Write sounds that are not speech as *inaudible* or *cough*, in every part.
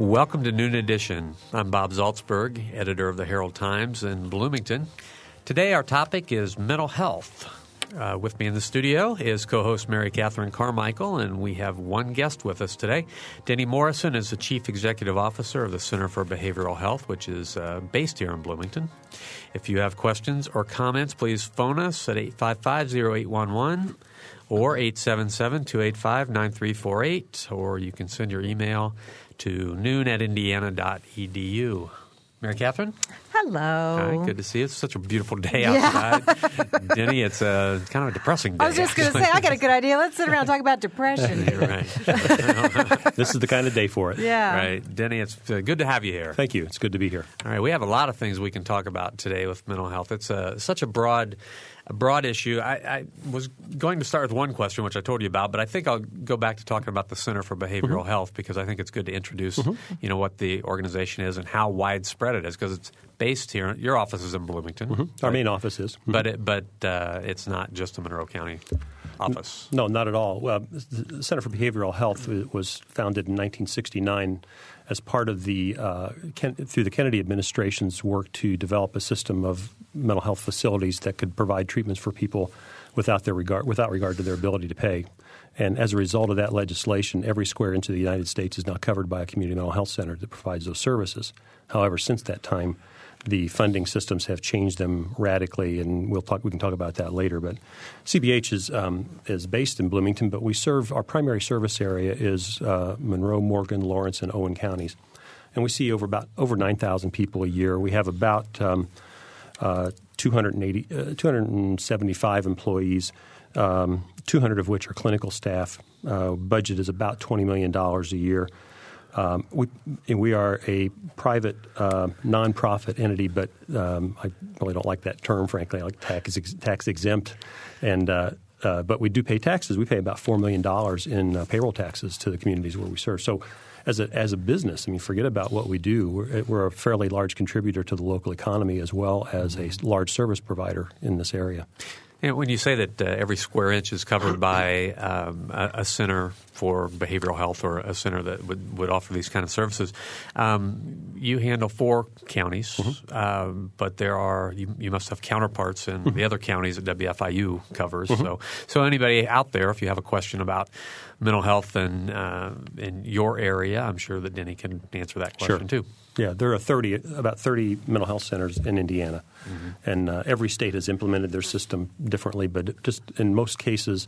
Welcome to Noon Edition. I'm Bob Zaltsberg, editor of the Herald Times in Bloomington. Today, our topic is mental health. Uh, with me in the studio is co host Mary Catherine Carmichael, and we have one guest with us today. Denny Morrison is the Chief Executive Officer of the Center for Behavioral Health, which is uh, based here in Bloomington. If you have questions or comments, please phone us at 855 0811 or 877 285 9348, or you can send your email to noon at indiana.edu. Mary Catherine? Hello. Hi, good to see you. It's such a beautiful day outside. *laughs* Yeah. Denny, it's a, kind of a depressing day. I was just going to say, I got a good idea. Let's sit around and talk about *laughs* depression. right. *laughs* this is the kind of day for it. Yeah. Right. Denny, it's uh, good to have you here. Thank you. It's good to be here. All right. We have a lot of things we can talk about today with mental health. It's a, such a broad a broad issue. I, I, was going to start with one question, which I told you about, but I think I'll go back to talking about the Center for Behavioral mm-hmm. Health because I think it's good to introduce, mm-hmm. you know, what the organization is and how widespread it is because it's based here. Your office is in Bloomington. Mm-hmm. Our main office is, but it, but uh, it's not just a Monroe County office. No, not at all. Well, the Center for Behavioral Health was founded in 1969 as part of the uh, Ken, through the Kennedy administration's work to develop a system of mental health facilities that could provide treatments for people without their regard without regard to their ability to pay. And as a result of that legislation, every square inch of the United States is now covered by a community mental health center that provides those services. However, since that time, the funding systems have changed them radically, and we'll talk. We can talk about that later. But CBH is um, is based in Bloomington, but we serve our primary service area is uh, Monroe, Morgan, Lawrence, and Owen counties, and we see over about over nine thousand people a year. We have about um, uh, 280, uh, 275 employees, um, 200 of which are clinical staff. Uh, budget is about $20 million a year. Um, we, we are a private uh, nonprofit entity, but um, I really don't like that term, frankly. I like tax, tax exempt. And, uh, uh, but we do pay taxes. We pay about $4 million in uh, payroll taxes to the communities where we serve. So as a, as a business, I mean, forget about what we do. We're, we're a fairly large contributor to the local economy as well as a large service provider in this area. And when you say that uh, every square inch is covered by um, a, a, center for behavioral health or a center that would, would offer these kind of services, um, you handle four counties, mm-hmm. um, but there are you, you, must have counterparts in mm-hmm. the other counties that WFIU covers. Mm-hmm. So, so anybody out there, if you have a question about mental health in uh, in your area, I'm sure that Denny can answer that question sure. too. Yeah, there are 30, about 30 mental health centers in Indiana. Mm-hmm. And uh, every state has implemented their system differently, but just in most cases,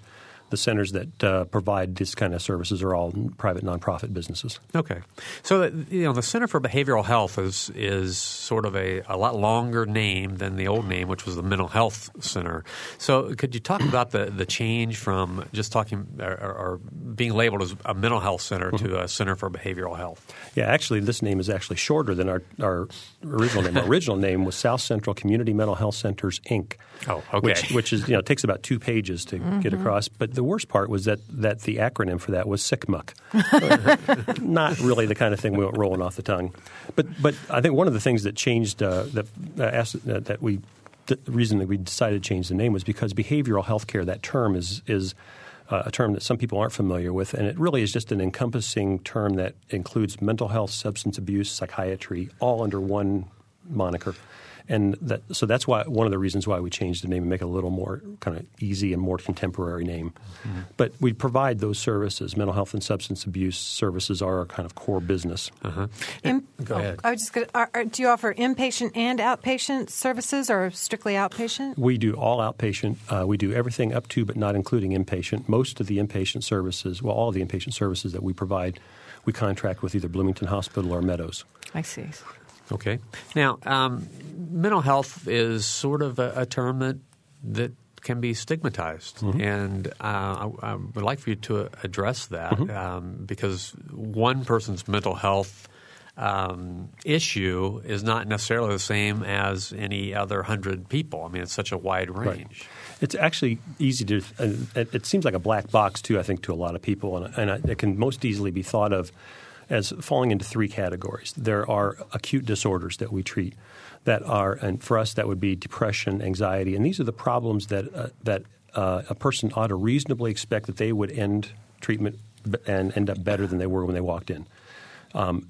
the centers that uh, provide this kind of services are all private nonprofit businesses. Okay, so you know the Center for Behavioral Health is is sort of a, a lot longer name than the old name, which was the Mental Health Center. So could you talk about the the change from just talking or, or being labeled as a mental health center mm-hmm. to a Center for Behavioral Health? Yeah, actually, this name is actually shorter than our our original name. Our *laughs* original name was South Central Community Mental Health Centers Inc. Oh, okay. Which, which is you know takes about two pages to mm-hmm. get across, but the the worst part was that, that the acronym for that was SICMUC. *laughs* Not really the kind of thing we went rolling off the tongue. But, but I think one of the things that changed, uh, that, uh, asked, uh, that we the reason that we decided to change the name was because behavioral health care, that term is, is uh, a term that some people aren't familiar with, and it really is just an encompassing term that includes mental health, substance abuse, psychiatry, all under one moniker and that, so that's why one of the reasons why we changed the name and make it a little more kind of easy and more contemporary name. Mm-hmm. But we provide those services. Mental health and substance abuse services are our kind of core business. Uh-huh. In, Go ahead. I was just gonna, are, are, do you offer inpatient and outpatient services, or strictly outpatient? We do all outpatient. Uh, we do everything up to, but not including inpatient. Most of the inpatient services, well, all of the inpatient services that we provide, we contract with either Bloomington Hospital or Meadows. I see. Okay. Now, um, mental health is sort of a, a term that that can be stigmatized, mm-hmm. and uh, I, I, would like for you to address that mm-hmm. um, because one person's mental health um, issue is not necessarily the same as any other hundred people. I mean, it's such a wide range. Right. It's actually easy to. It seems like a black box too. I think to a lot of people, and, and it can most easily be thought of as falling into three categories. There are acute disorders that we treat that are, and for us, that would be depression, anxiety, and these are the problems that uh, that uh, a person ought to reasonably expect that they would end treatment and end up better than they were when they walked in. Um,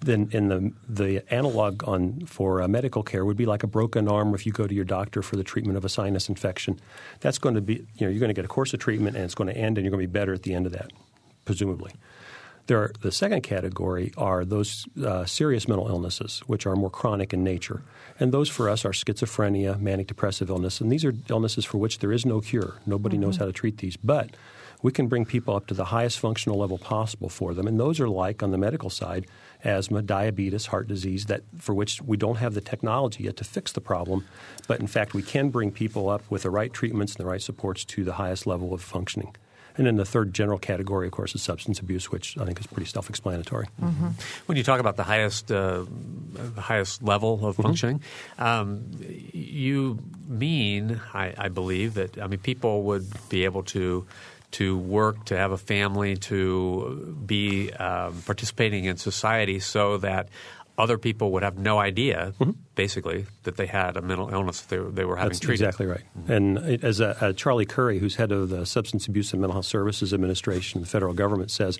then in the the analog on for uh, medical care would be like a broken arm if you go to your doctor for the treatment of a sinus infection. That's going to be you know you're going to get a course of treatment and it's going to end and you're going to be better at the end of that, presumably. There are, the second category are those uh, serious mental illnesses, which are more chronic in nature. And those for us are schizophrenia, manic depressive illness. And these are illnesses for which there is no cure. Nobody mm-hmm. knows how to treat these. But we can bring people up to the highest functional level possible for them. And those are like, on the medical side, asthma, diabetes, heart disease, that for which we don't have the technology yet to fix the problem. But in fact, we can bring people up with the right treatments and the right supports to the highest level of functioning. And then the third general category, of course, is substance abuse, which I think is pretty self-explanatory. Mm-hmm. When you talk about the highest, uh, highest level of mm-hmm. functioning, um, you mean, I, I believe, that I mean people would be able to to work, to have a family, to be um, participating in society, so that other people would have no idea, mm-hmm. basically, that they had a mental illness that they, they were having treated. That's treated. exactly right. Mm-hmm. And as a, a Charlie Curie, who's head of the Substance Abuse and Mental Health Services Administration, the federal government says,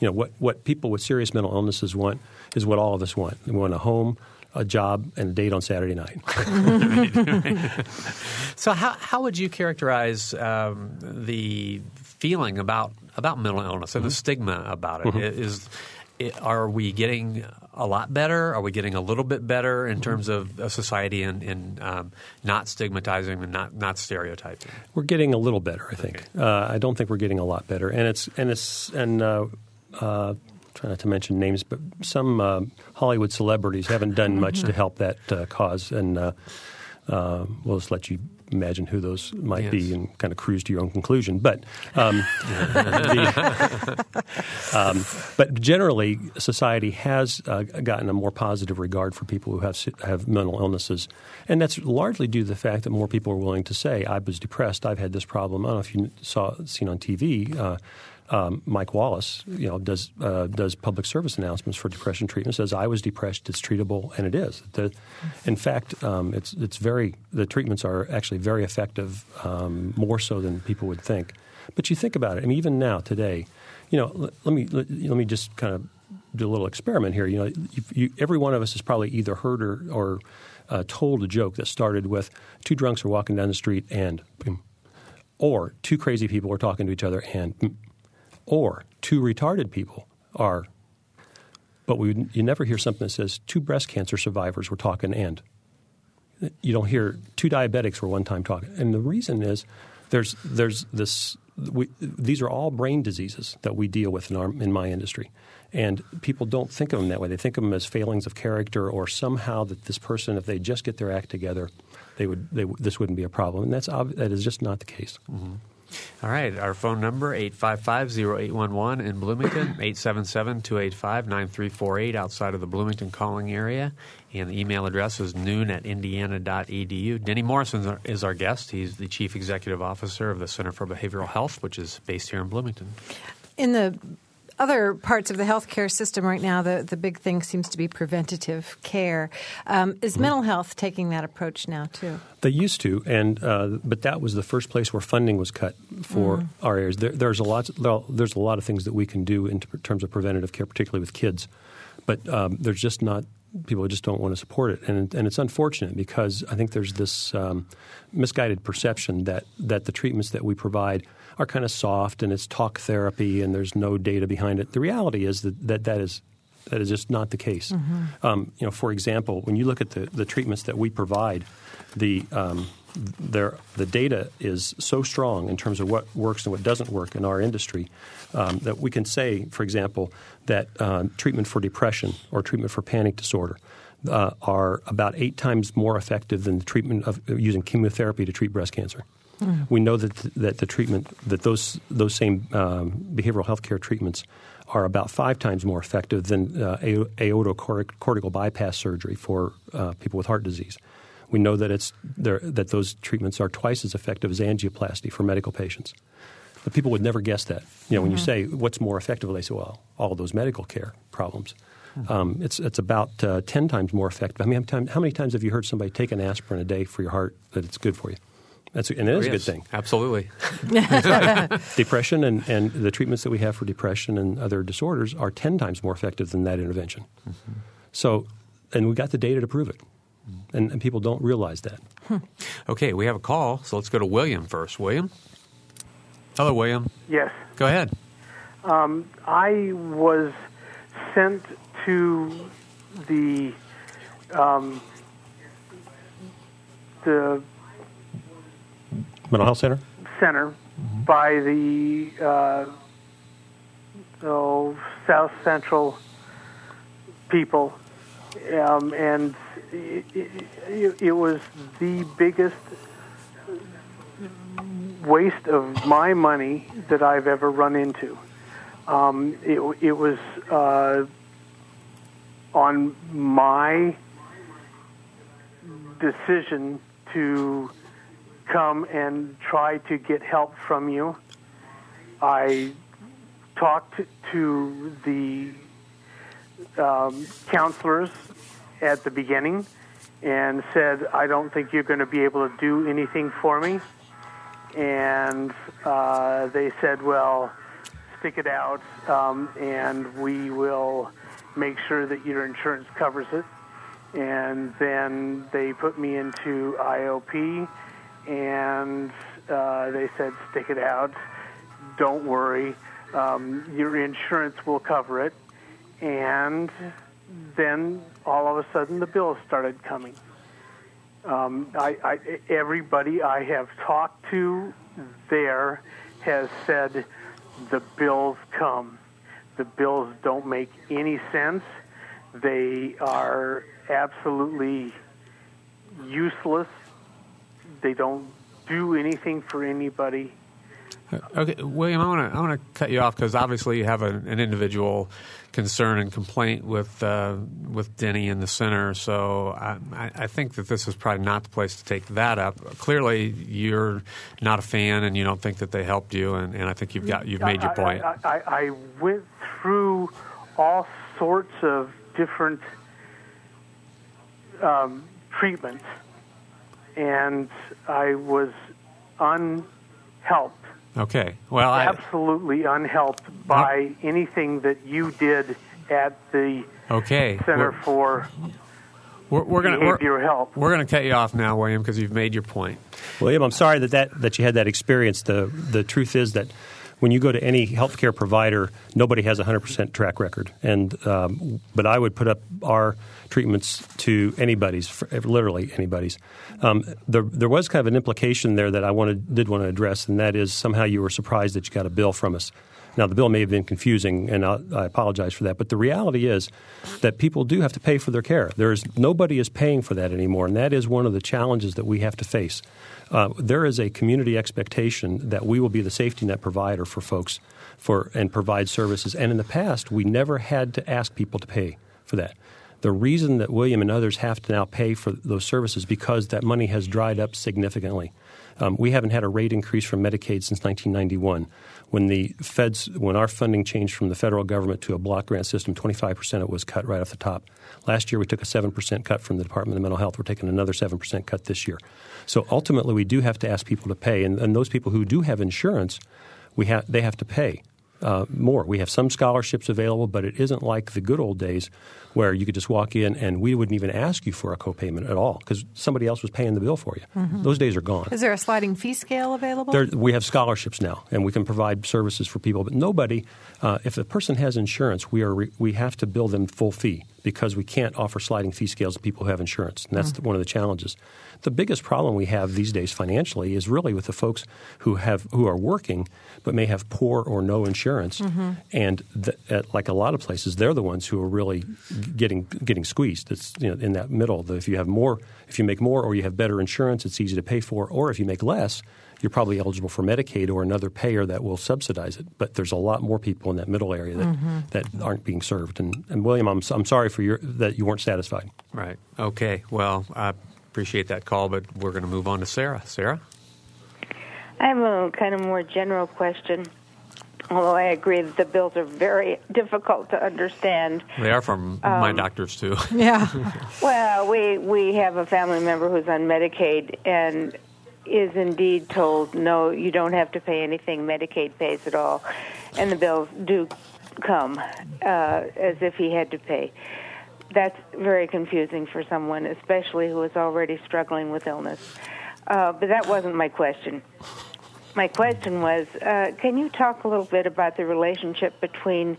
you know, what, what people with serious mental illnesses want is what all of us want. We want a home, a job, and a date on Saturday night. *laughs* so, how, how would you characterize um, the feeling about, about mental illness and mm-hmm. the stigma about it? Mm-hmm. Is are we getting a lot better? Are we getting a little bit better in terms of a society and, and um, not stigmatizing and not, not stereotyping? We're getting a little better, I think. Okay. Uh, I don't think we're getting a lot better, and it's and it's and. Uh, uh, try not to mention names, but some uh, Hollywood celebrities haven't done much to *laughs* help that uh, cause, and uh, we'll just let you imagine who those might yes. be and kind of cruise to your own conclusion. But, um, *laughs* the, um, but generally, society has uh, gotten a more positive regard for people who have have mental illnesses, and that's largely due to the fact that more people are willing to say, "I was depressed. I've had this problem." I don't know if you saw seen on TV. Uh, um, Mike Wallace, you know, does uh, does public service announcements for depression treatment. Says I was depressed, it's treatable, and it is. The, in fact, um, it's it's very the treatments are actually very effective, um, more so than people would think. But you think about it. I mean, even now today, you know, let, let me let, let, me just kind of do a little experiment here. You know, you, every one of us has probably either heard or, or uh, told a joke that started with two drunks are walking down the street and. Or two crazy people are talking to each other and or two retarded people are. But we, you never hear something that says two breast cancer survivors were talking and. You don't hear two diabetics were one time talking. And the reason is there's, there's this we, these are all brain diseases that we deal with in, our, in my industry. And people don't think of them that way. They think of them as failings of character or somehow that this person, if they just get their act together, they would, they, this wouldn't be a problem. And that's, that is just not the case. Mm-hmm. All right. Our phone number, 855-0811 in Bloomington, *coughs* 877-285-9348 outside of the Bloomington calling area. And the email address is noon at indiana.edu. Denny Morrison is our guest. He's the Chief Executive Officer of the Center for Behavioral Health, which is based here in Bloomington. In the other parts of the healthcare system right now, the, the big thing seems to be preventative care. Um, is mm-hmm. mental health taking that approach now too? They used to, and uh, but that was the first place where funding was cut for mm. our areas. There, there's a lot. There's a lot of things that we can do in terms of preventative care, particularly with kids, but um, there's just not people just don't want to support it, and and it's unfortunate because I think there's this um, misguided perception that that the treatments that we provide are kind of soft and it's talk therapy and there's no data behind it. The reality is that that, that is that is just not the case. Mm-hmm. Um, you know, for example, when you look at the, the treatments that we provide, the um, the data is so strong in terms of what works and what doesn't work in our industry um, that we can say, for example, that uh, treatment for depression or treatment for panic disorder uh, are about eight times more effective than the treatment of using chemotherapy to treat breast cancer. Mm. We know that that the treatment that those those same um, behavioral health care treatments are about five times more effective than uh, aortocoronary bypass surgery for uh, people with heart disease. We know that it's that those treatments are twice as effective as angioplasty for medical patients. But people would never guess that. You know, when mm-hmm. you say what's more effective, they say, well, all those medical care problems. Mm-hmm. Um, it's it's about uh, ten times more effective. I mean, how many times have you heard somebody take an aspirin a day for your heart that it's good for you? That's and it is Oh, a good thing. Absolutely. *laughs* *laughs* Depression and, and the treatments that we have for depression and other disorders are 10 times more effective than that intervention. Mm-hmm. So, and we've got the data to prove it. Mm-hmm. And, and people don't realize that. Hmm. Okay, we have a call, so let's go to William first. William? Hello, William. Yes. Go ahead. Um, I was sent to the um, the Mental Health Center? center by the uh, oh, South Central people, um, and it, it, it was the biggest waste of my money that I've ever run into. Um, it, it was uh, on my decision to come and try to get help from you. I talked to the um, counselors at the beginning and said, I don't think you're going to be able to do anything for me. And uh, they said, well, stick it out um, and we will make sure that your insurance covers it. And then they put me into IOP and uh, they said, stick it out. Don't worry. Um, your insurance will cover it. And then all of a sudden the bills started coming. Um, I, I, everybody I have talked to there has said the bills come. The bills don't make any sense. They are absolutely useless. They don't do anything for anybody. Okay, William, I want to I want to cut you off because obviously you have a, an individual concern and complaint with uh, with Denny in the center. So I, I I think that this is probably not the place to take that up. Clearly, you're not a fan and you don't think that they helped you, and, and I think you've got you've made your point. I, I, I went through all sorts of different um, treatments, and I was unhelped, Okay, well, I, absolutely unhelped by anything that you did at the okay, Center we're, for we're, we're gonna we're, Health. we're gonna cut you off now, William, because you've made your point. William, I'm sorry that, that, that you had that experience. The, the truth is that when you go to any healthcare provider, nobody has a 100% track record. And, um, but I would put up our treatments to anybody's, literally anybody's. Um, there, there was kind of an implication there that I wanted, did want to address, and that is somehow you were surprised that you got a bill from us. Now, the bill may have been confusing, and I, I apologize for that. But the reality is that people do have to pay for their care. There is nobody is paying for that anymore, and that is one of the challenges that we have to face. Uh, there is a community expectation that we will be the safety net provider for folks for and provide services. And in the past, we never had to ask people to pay for that. The reason that William and others have to now pay for those services because that money has dried up significantly. Um, we haven't had a rate increase from Medicaid since 1991. When the feds, when our funding changed from the federal government to a block grant system, 25 percent it was cut right off the top. Last year, we took a seven percent cut from the Department of Mental Health. We're taking another seven percent cut this year. So ultimately, we do have to ask people to pay, and, and those people who do have insurance, we have they have to pay uh, more. We have some scholarships available, but it isn't like the good old days where you could just walk in and we wouldn't even ask you for a copayment at all because somebody else was paying the bill for you. Those days are gone. Is there a sliding fee scale available? There, we have scholarships now, and we can provide services for people. But nobody, uh, if a person has insurance, we are re- we have to bill them full fee because we can't offer sliding fee scales to people who have insurance, and that's the, one of the challenges. The biggest problem we have these days financially is really with the folks who have who are working but may have poor or no insurance, and the, at, like a lot of places, they're the ones who are really getting getting squeezed. It's you know, in that middle. The, if you have more, if you make more, or you have better insurance, it's easy to pay for. Or if you make less, you're probably eligible for Medicaid or another payer that will subsidize it. But there's a lot more people in that middle area that, mm-hmm. that aren't being served. And, and William, I'm, I'm sorry for your, that you weren't satisfied. Right. Okay. Well, I appreciate that call, but we're going to move on to Sarah. Sarah. I have a kind of more general question. Although I agree that the bills are very *laughs* difficult to understand. They are from my um, doctors too. yeah. *laughs* Well, we we have a family member who's on Medicaid, and is indeed told, no, you don't have to pay anything, Medicaid pays it all, and the bills do come uh, as if he had to pay. That's very confusing for someone, especially who is already struggling with illness. Uh, but that wasn't my question. My question was uh, can you talk a little bit about the relationship between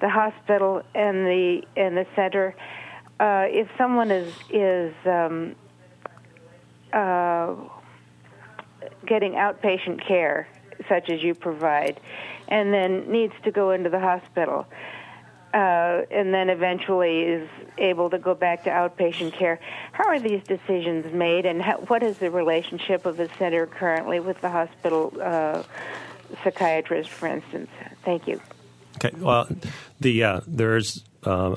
the hospital and the, and the center? Uh, if someone is, is um, uh, getting outpatient care, such as you provide, and then needs to go into the hospital, uh, and then eventually is able to go back to outpatient care. How are these decisions made, and how, what is the relationship of the center currently with the hospital uh, psychiatrist, for instance? Thank you. Okay. Well, the uh, there's uh,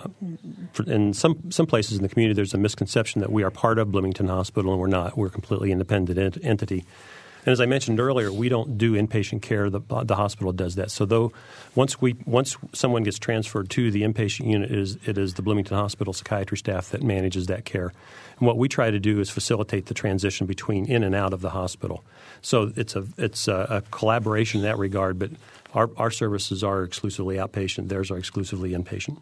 in some some places in the community there's a misconception that we are part of Bloomington Hospital and we're not. We're a completely independent ent- entity. And as I mentioned earlier, we don't do inpatient care. The, the hospital does that. So though once we once someone gets transferred to the inpatient unit, it is, it is the Bloomington Hospital psychiatry staff that manages that care. And what we try to do is facilitate the transition between in and out of the hospital. So it's a it's a, a collaboration in that regard. But our our services are exclusively outpatient. Theirs are exclusively inpatient.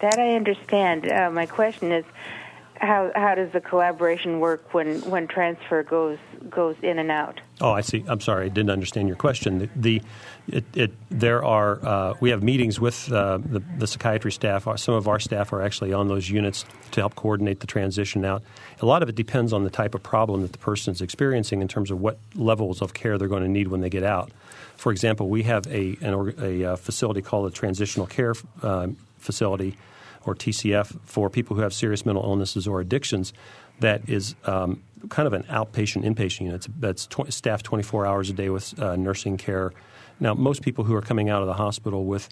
That I understand. Uh, my question is how how does the collaboration work when when transfer goes goes in and out? Oh, I see. I'm sorry, I didn't understand your question. The, the it, it, there are uh, we have meetings with uh, the, the, psychiatry staff. Some of our staff are actually on those units to help coordinate the transition out. A lot of it depends on the type of problem that the person is experiencing in terms of what levels of care they're going to need when they get out. For example, we have a an, a, a facility called a transitional care uh, facility or TCF for people who have serious mental illnesses or addictions that is um, kind of an outpatient inpatient unit that's tw- staffed 24 hours a day with uh, nursing care. Now, most people who are coming out of the hospital with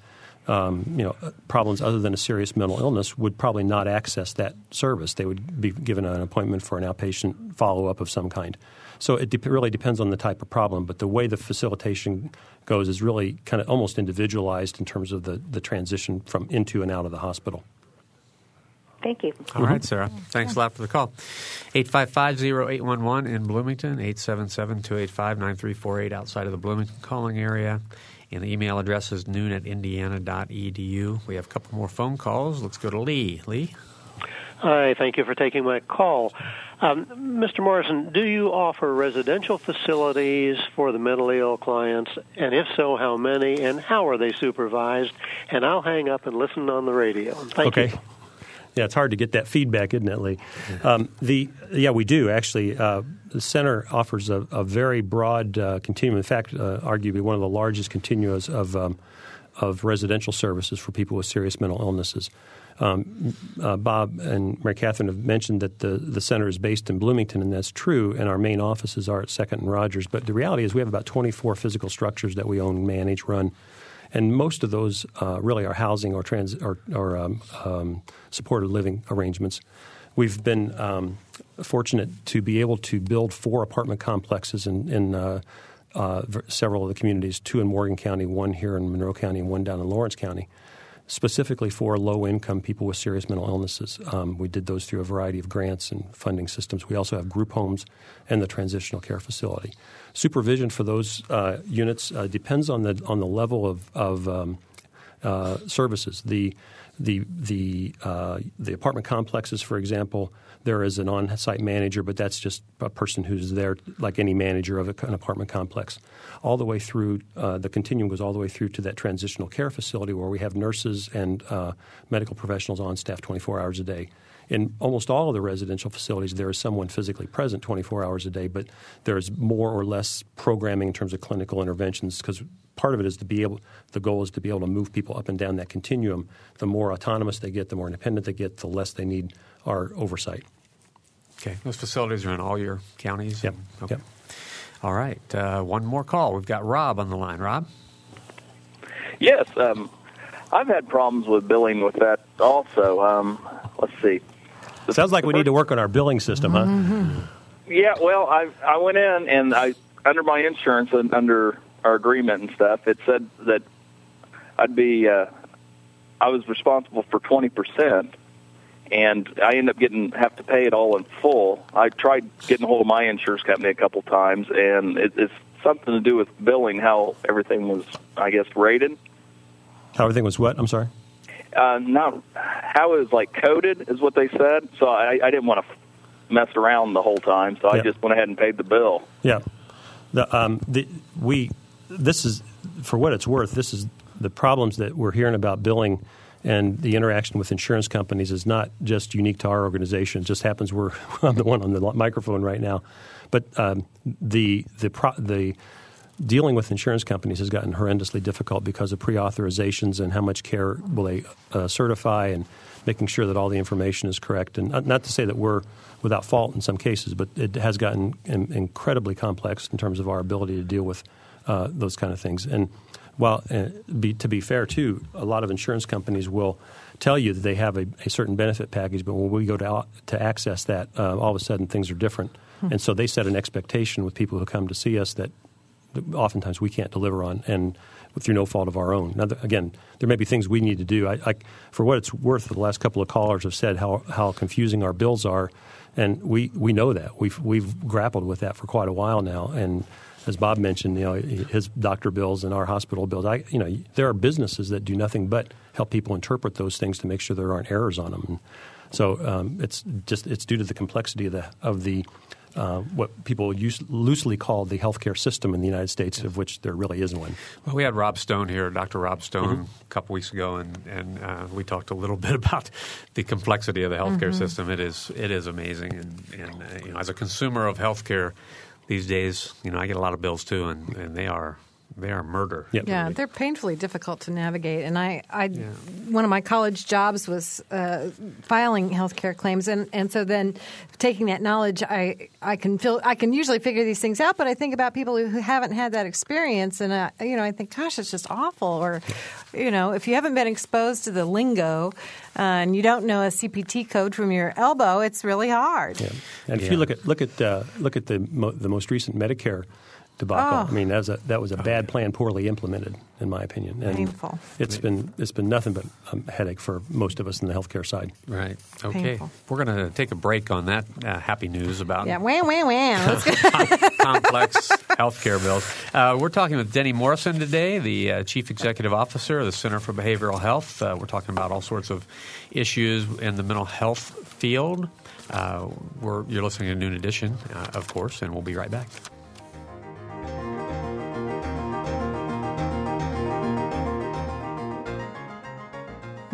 um, you know problems other than a serious mental illness would probably not access that service. They would be given an appointment for an outpatient follow up of some kind. So it de- really depends on the type of problem, but the way the facilitation goes is really kind of almost individualized in terms of the, the transition from into and out of the hospital. Thank you. All right, Sarah. Thanks a lot for the call. 855-0811 in Bloomington, 877-285-9348 outside of the Bloomington calling area. And the email address is noon at indiana.edu. We have a couple more phone calls. Let's go to Lee. Lee? Hi, thank you for taking my call. Um, Mr. Morrison, do you offer residential facilities for the mentally ill clients? And if so, how many? And how are they supervised? And I'll hang up and listen on the radio. Thank okay. you. Yeah, it's hard to get that feedback, isn't it, Lee? Um, the yeah, we do actually. Uh, the center offers a, a very broad uh, continuum. In fact, uh, arguably one of the largest continuums of um, of residential services for people with serious mental illnesses. Um, uh, Bob and Mary Catherine have mentioned that the, the center is based in Bloomington, and that's true, and our main offices are at Second and Rogers. But the reality is we have about 24 physical structures that we own, manage, run and most of those uh, really are housing or, trans, or, or um, um, supported living arrangements. We've been um, fortunate to be able to build four apartment complexes in, in uh, uh, several of the communities two in Morgan County, one here in Monroe County, and one down in Lawrence County specifically for low income people with serious mental illnesses. Um, we did those through a variety of grants and funding systems. We also have group homes and the transitional care facility supervision for those uh, units uh, depends on the on the level of, of um, uh, services. The the the uh, the apartment complexes, for example, there is an on-site manager, but that's just a person who's there, like any manager of an apartment complex. All the way through uh, the continuum goes all the way through to that transitional care facility where we have nurses and uh, medical professionals on staff 24 hours a day in almost all of the residential facilities, there is someone physically present 24 hours a day, but there's more or less programming in terms of clinical interventions because part of it is to be able the goal is to be able to move people up and down that continuum the more autonomous they get the more independent they get the less they need our oversight okay those facilities are in all your counties yep, okay. yep. all right uh, one more call we've got rob on the line rob yes um, i've had problems with billing with that also um, let's see Sounds like we need to work on our billing system, huh? Mm-hmm. Yeah, well, I I went in and I under my insurance and under our agreement and stuff, it said that I'd be uh, I was responsible for twenty percent, and I end up getting have to pay it all in full. I tried getting a hold of my insurance company a couple times, and it, it's something to do with billing how everything was, I guess, rated. How everything was what? I'm sorry. Uh, not how it was like coded is what they said. So I, I didn't want to mess around the whole time, so I Yeah. just went ahead and paid the bill. Yeah, the, um, the, we this is for what it's worth. This is the problems that we're hearing about billing and the interaction with insurance companies is not just unique to our organization. It just happens we're *laughs* I'm the one on the microphone right now, but um, the the pro, the dealing with insurance companies has gotten horrendously difficult because of pre-authorizations and how much care will they uh, certify and making sure that all the information is correct. And not- to say that we're without fault in some cases, but it has gotten in, incredibly complex in terms of our ability to deal with uh, those kind of things. And while uh, be, to be fair, too, a lot of insurance companies will tell you that they have a, a certain benefit package, but when we go to to access that, uh, all of a sudden things are different. And so they set an expectation with people who come to see us that oftentimes we can't deliver on, and through no fault of our own. Now, again, there may be things we need to do. I, I, for what it's worth, the last couple of callers have said how, how confusing our bills are, and we, we know that. We've, we've grappled with that for quite a while now. And as Bob mentioned, you know, his doctor bills and our hospital bills. I, you know, there are businesses that do nothing but help people interpret those things to make sure there aren't errors on them. And so um, it's just it's due to the complexity of the of the uh, what people use, loosely call the healthcare system in the United States, of which there really isn't one. Well, we had Rob Stone here, Dr. Rob Stone, Mm-hmm. a couple weeks ago, and, and uh, we talked a little *laughs* bit about the complexity of the healthcare Mm-hmm. system. It is it is amazing, and, and uh, you know, as a consumer of healthcare these days, you know, I get a lot of bills too, and, and they are they are murder. Yep. Yeah, they're painfully difficult to navigate. And I, I one of my college jobs was uh, filing healthcare claims, and, and so then taking that knowledge, I I can feel I can usually figure these things out. But I think about people who, who haven't had that experience, and uh, you know, I think, gosh, it's just awful. Or, you know, if you haven't been exposed to the lingo uh, and you don't know a CPT code from your elbow, it's really hard. Yeah. And if Yeah. you look at look at uh, look at the mo- the most recent Medicare debacle, Oh. I mean that was a that was a bad plan, poorly implemented, in my opinion. And Painful. It's been it's been nothing but a headache for most of us in the healthcare side. Right. Okay. Painful. We're going to take a break on that uh, happy news about Yeah, wham, wham, wham. Complex healthcare bills. Uh, we're talking with Denny Morrison today, the uh, Chief Executive Officer of the Center for Behavioral Health. Uh, we're talking about all sorts of issues in the mental health field. Uh, we're, you're listening to Noon Edition, uh, of course, and we'll be right back.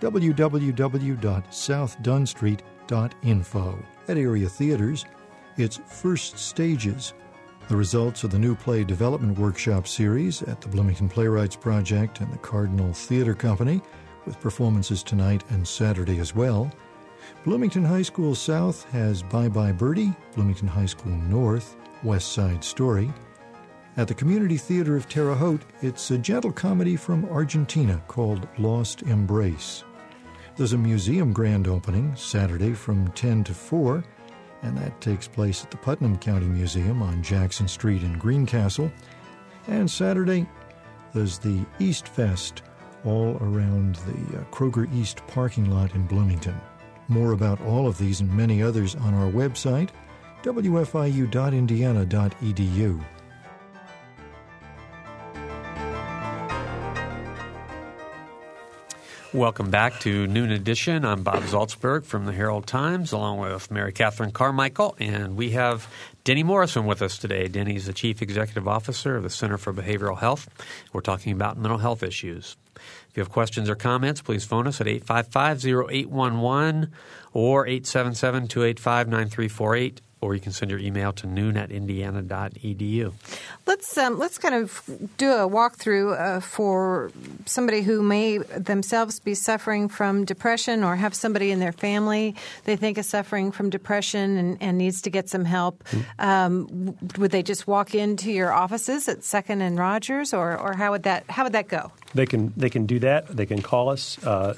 www.southdunstreet.info. At area theaters, it's First Stages, the results of the new play development workshop series at the Bloomington Playwrights Project and the Cardinal Theater Company, with performances tonight and Saturday as well. Bloomington High School South has Bye Bye Birdie, Bloomington High School North, West Side Story. At the Community Theater of Terre Haute, it's a gentle comedy from Argentina called Lost Embrace. There's a museum grand opening Saturday from 10 to 4, and that takes place at the Putnam County Museum on Jackson Street in Greencastle. And Saturday, there's the East Fest all around the uh, Kroger East parking lot in Bloomington. More about all of these and many others on our website, wfiu.indiana.edu. Welcome back to Noon Edition. I'm Bob Zaltsberg from the Herald Times, along with Mary Catherine Carmichael, and we have Denny Morrison with us today. Denny's the Chief Executive Officer of the Center for Behavioral Health. We're talking about mental health issues. If you have questions or comments, please phone us at 855-0811 or 877-285-9348. Or you can send your email to noon at indiana.edu. Let's um, let's kind of do a walkthrough uh, for somebody who may themselves be suffering from depression or have somebody in their family they think is suffering from depression and, and needs to get some help. Mm-hmm. Um, would they just walk into your offices at Second and Rogers, or, or how would that how would that go? They can they can do that. They can call us. Uh,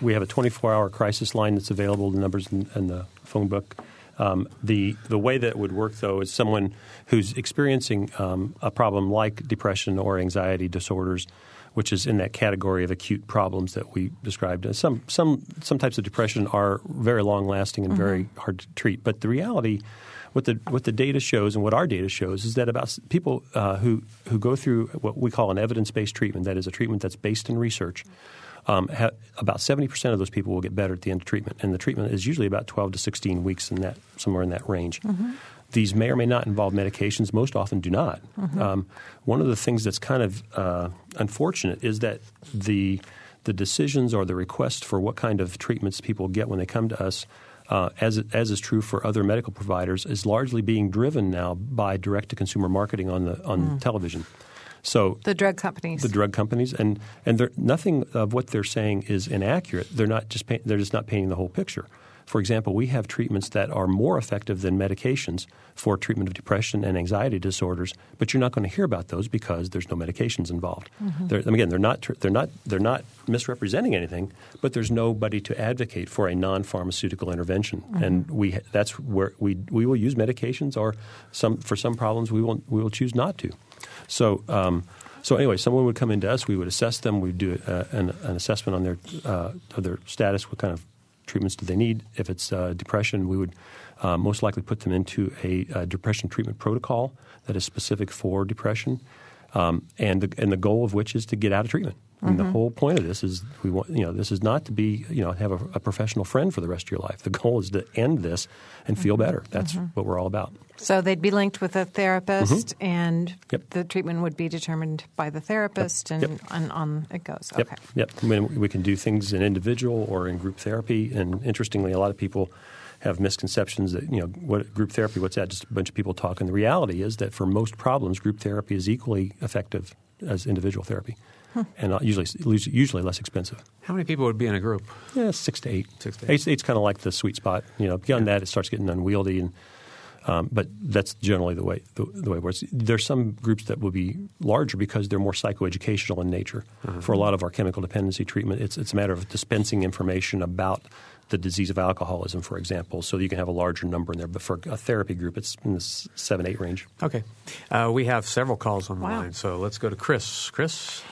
we have a 24 hour crisis line that's available. The numbers in, in the phone book. Um, the the way that would work though is someone who's experiencing um, a problem like depression or anxiety disorders, which is in that category of acute problems that we described. Some some some types of depression are very long lasting and mm-hmm. very hard to treat. But the reality, what the what the data shows and what our data shows is that about people uh, who who go through what we call an evidence based treatment, that is a treatment that's based in research. Mm-hmm um, ha- about 70% of those people will get better at the end of treatment. And the treatment is usually about 12 to 16 weeks in that, somewhere in that range. Mm-hmm. These may or may not involve medications. Most often do not. Mm-hmm. Um, one of the things that's kind of uh, unfortunate is that the the decisions or the requests for what kind of treatments people get when they come to us, uh, as as is true for other medical providers, is largely being driven now by direct to consumer marketing on the on mm. television. So the drug companies, the drug companies, and and nothing of what they're saying is inaccurate. They're not just paint, they're just not painting the whole picture. For example, we have treatments that are more effective than medications for treatment of depression and anxiety disorders, but you're not going to hear about those because there's no medications involved. Mm-hmm. They're, again, they're not they're not they're not misrepresenting anything, but there's nobody to advocate for a non-pharmaceutical intervention, mm-hmm. and we that's where we we will use medications, or some for some problems we will we will choose not to. So. Um, so anyway, someone would come into us. We would assess them. We'd do uh, an, an, assessment on their uh, of their status, what kind of treatments do they need. If it's uh, depression, we would uh, most likely put them into a, a, depression treatment protocol that is specific for depression, um, and the, and the goal of which is to get out of treatment. Mm-hmm. And the whole point of this is we want you know this is not to be you know have a, a professional friend for the rest of your life. The goal is to end this and feel mm-hmm. better. That's mm-hmm. what we're all about. So they'd be linked with a therapist, mm-hmm. and yep. the treatment would be determined by the therapist, yep. and, yep. and, on it goes. Yep. Okay. Yep. I mean, we can do things in individual or in group therapy, and interestingly, a lot of people have misconceptions that you know what group therapy what's that just a bunch of people talking the reality is that for most problems group therapy is equally effective as individual therapy Hmm. and uh, usually usually less expensive. How many people would be in a group? Yeah, six to eight. Six to eight. Eight's, eight's kind of like the sweet spot. You know, beyond yeah. that, it starts getting unwieldy, and um, but that's generally the way the, the, way it works. There's some groups that will be larger because they're more psychoeducational in nature. Uh-huh. For a lot of our chemical dependency treatment, it's it's a matter of dispensing information about the disease of alcoholism, for example. So you can have a larger number in there. But for a therapy group, it's in the seven, eight range. Okay. Uh, we have several calls on the wow. line. So let's go to Chris. Chris?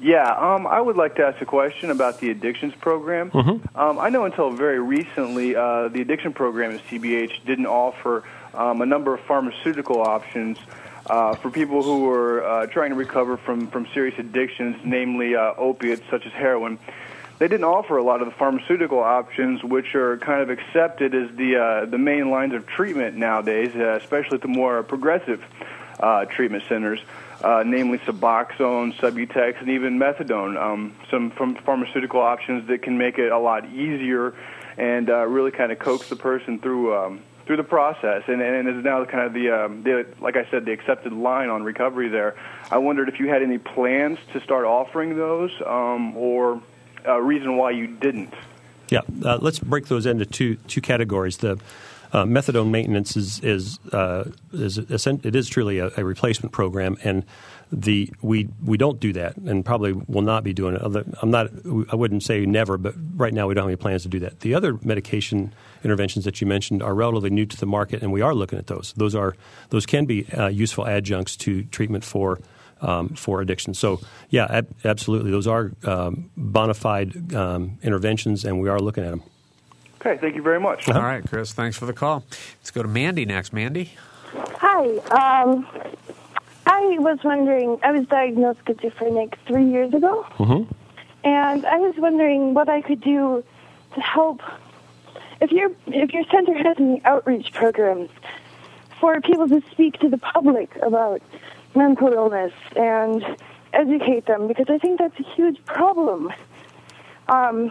Yeah, um, I would like to ask a question about the addictions program. Mm-hmm. Um, I know until very recently, uh, the addiction program at CBH didn't offer um, a number of pharmaceutical options uh, for people who were uh, trying to recover from, from serious addictions, namely uh, opiates such as heroin. They didn't offer a lot of the pharmaceutical options, which are kind of accepted as the uh, the main lines of treatment nowadays, uh, especially at the more progressive uh, treatment centers uh, namely Suboxone, Subutex, and even methadone. Um, some from pharmaceutical options that can make it a lot easier and uh, really kind of coax the person through um, through the process. And, and is now kind of the, um, the like I said, the accepted line on recovery. There, I wondered if you had any plans to start offering those, um, or a reason why you didn't. Yeah, uh, let's break those into two two categories. The uh, methadone maintenance is is uh, is it is truly a, a, replacement program, and the we we don't do that, and probably will not be doing it. I'm not. I wouldn't say never, but right now we don't have any plans to do that. The other medication interventions that you mentioned are relatively new to the market, and we are looking at those. Those are those can be uh, useful adjuncts to treatment for. Um, for addiction. So, yeah, ab- absolutely. Those are um, bona fide um, interventions, and we are looking at them. Okay, thank you very much. All right, Chris, thanks for the call. Let's go to Mandy next. Mandy? Hi. Um, I was wondering, I was diagnosed with schizophrenic three years ago. Mm-hmm. And I was wondering what I could do to help. If your if your center has any outreach programs for people to speak to the public about mental illness and educate them, because I think that's a huge problem um,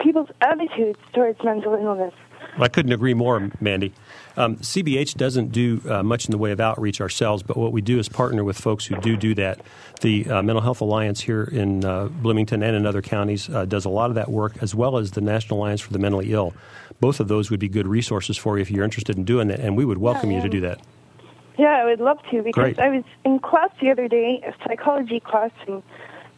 people's attitudes towards mental illness I couldn't agree more, Mandy. Um, CBH doesn't do uh, much in the way of outreach ourselves, but what we do is partner with folks who do do that. The uh, Mental Health Alliance here in uh, Bloomington and in other counties uh, does a lot of that work, as well as the National Alliance for the Mentally Ill. Both of those would be good resources for you if you're interested in doing that, and we would welcome you to do that. Yeah, I would love to because Great. I was in class the other day, a psychology class, and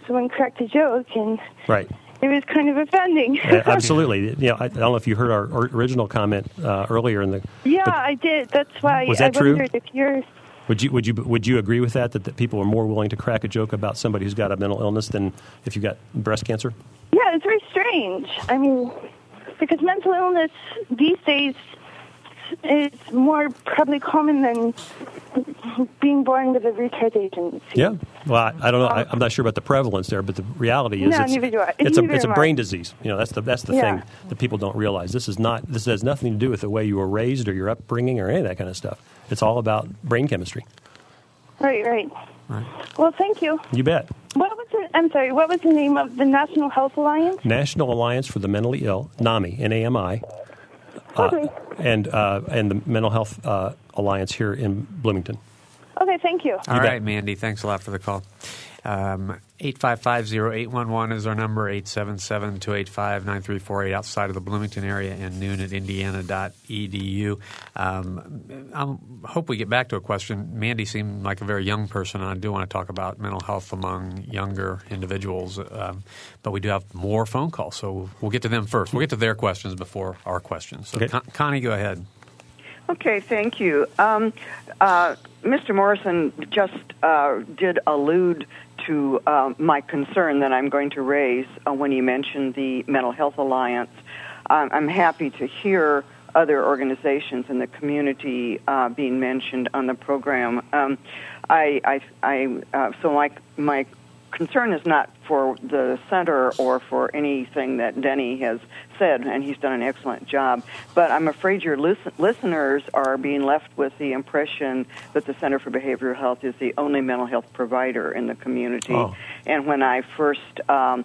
someone cracked a joke, and Right. It was kind of offending. Uh, *laughs* absolutely. You know, I, I don't know if you heard our original comment uh, earlier in the. yeah, I did. That's why Was that I true? wondered if you're. Would you would you would you agree with that, that that people are more willing to crack a joke about somebody who's got a mental illness than if you've got breast cancer? Yeah, it's very strange. I mean, because mental illness these days is more probably common than being born with a retardation. Yeah. Well, I, I don't know. I, I'm not sure about the prevalence there, but the reality is No, it's, neither do I. it's a Neither it's a brain disease. You know, that's the that's the Yeah. thing that people don't realize. This is not this has nothing to do with the way you were raised or your upbringing or any of that kind of stuff. It's all about brain chemistry. Right, right. Well, thank you. You bet. What was it? I'm sorry. What was the name of the National Health Alliance? National Alliance for the Mentally Ill, NAMI, N-A-M-I, Okay. and uh, and the Mental Health uh, Alliance here in Bloomington. Okay, thank you. All right, Mandy. Thanks a lot for the call. Um, 855-0811 is our number, 877-285-9348 outside of the Bloomington area and noon at indiana.edu. Um, I hope we get back to a question. Mandy seemed like a very young person, and I do want to talk about mental health among younger individuals. Um, but we do have more phone calls, so we'll get to them first. We'll get to their questions before our questions. So, Okay. Con- Connie, go ahead. Okay, thank you. Um, uh, Mr. Morrison just uh, did allude to uh, my concern that I'm going to raise uh, when he mentioned the Mental Health Alliance. Um, I'm happy to hear other organizations in the community uh, being mentioned on the program. Um, I, I, I uh, so my my concern is not for the center or for anything that Denny has said, and he's done an excellent job. But I'm afraid your listen- listeners are being left with the impression that the Center for Behavioral Health is the only mental health provider in the community. Oh. And when I first um,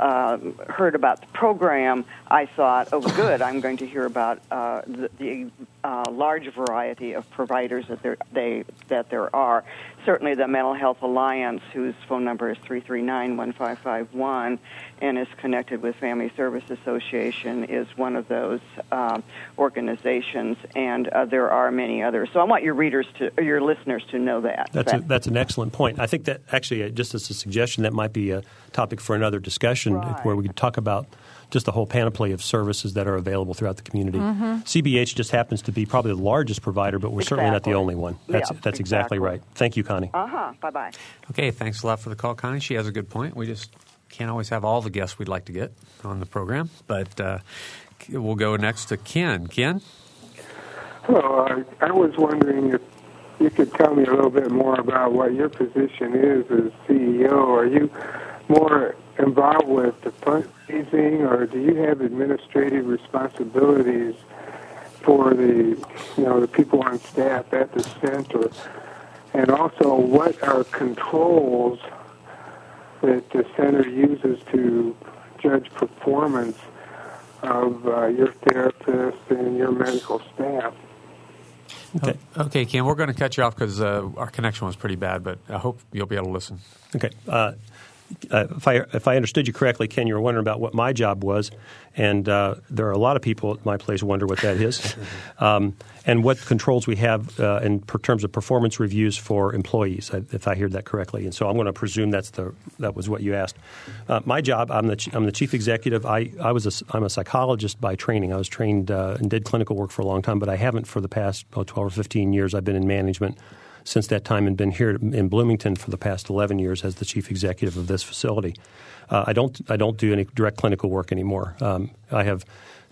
uh, heard about the program, I thought, oh, good, I'm going to hear about uh, the, the uh, large variety of providers that there, they, that there are. Certainly, the Mental Health Alliance, whose phone number is 339 1551 and is connected with Family Service Association, is one of those um, organizations, and uh, there are many others. So I want your readers to, or your listeners to know that. That's a, that's an excellent point. I think that actually, uh, just as a suggestion, that might be a topic for another discussion where we could talk about just the whole panoply of services that are available throughout the community. Mhm. CBH just happens to be probably the largest provider, but we're certainly not the only one. That's, Yeah, that's exactly, exactly. right. Thank you, Connie. Uh huh. Bye bye. Okay, thanks a lot for the call, Connie. She has a good point. We just can't always have all the guests we'd like to get on the program, but uh, we'll go next to Ken. Ken? Hello. I, I was wondering if you could tell me a little bit more about what your position is as CEO. Are you more involved with the fundraising, or do you have administrative responsibilities for the, you know, the people on staff at the center? And also, what are controls that the center uses to judge performance of uh, your therapists and your medical staff? Okay. Okay, Ken, we're going to cut you off because uh, our connection was pretty bad, but I hope you'll be able to listen. Okay. Uh, uh, if I if I understood you correctly, Ken, you were wondering about what my job was, and uh, there are a lot of people at my place wonder what that is, *laughs* um, and what controls we have uh, in per terms of performance reviews for employees, if I heard that correctly. And so I'm going to presume that's the that was what you asked. Uh, my job, I'm the ch- I'm the chief executive. I I was a, I'm a psychologist by training. I was trained uh, and did clinical work for a long time, but I haven't for the past oh, 12 or 15 years. I've been in management since that time and been here in Bloomington for the past 11 years as the chief executive of this facility. Uh, I don't I don't do any direct clinical work anymore. Um, I have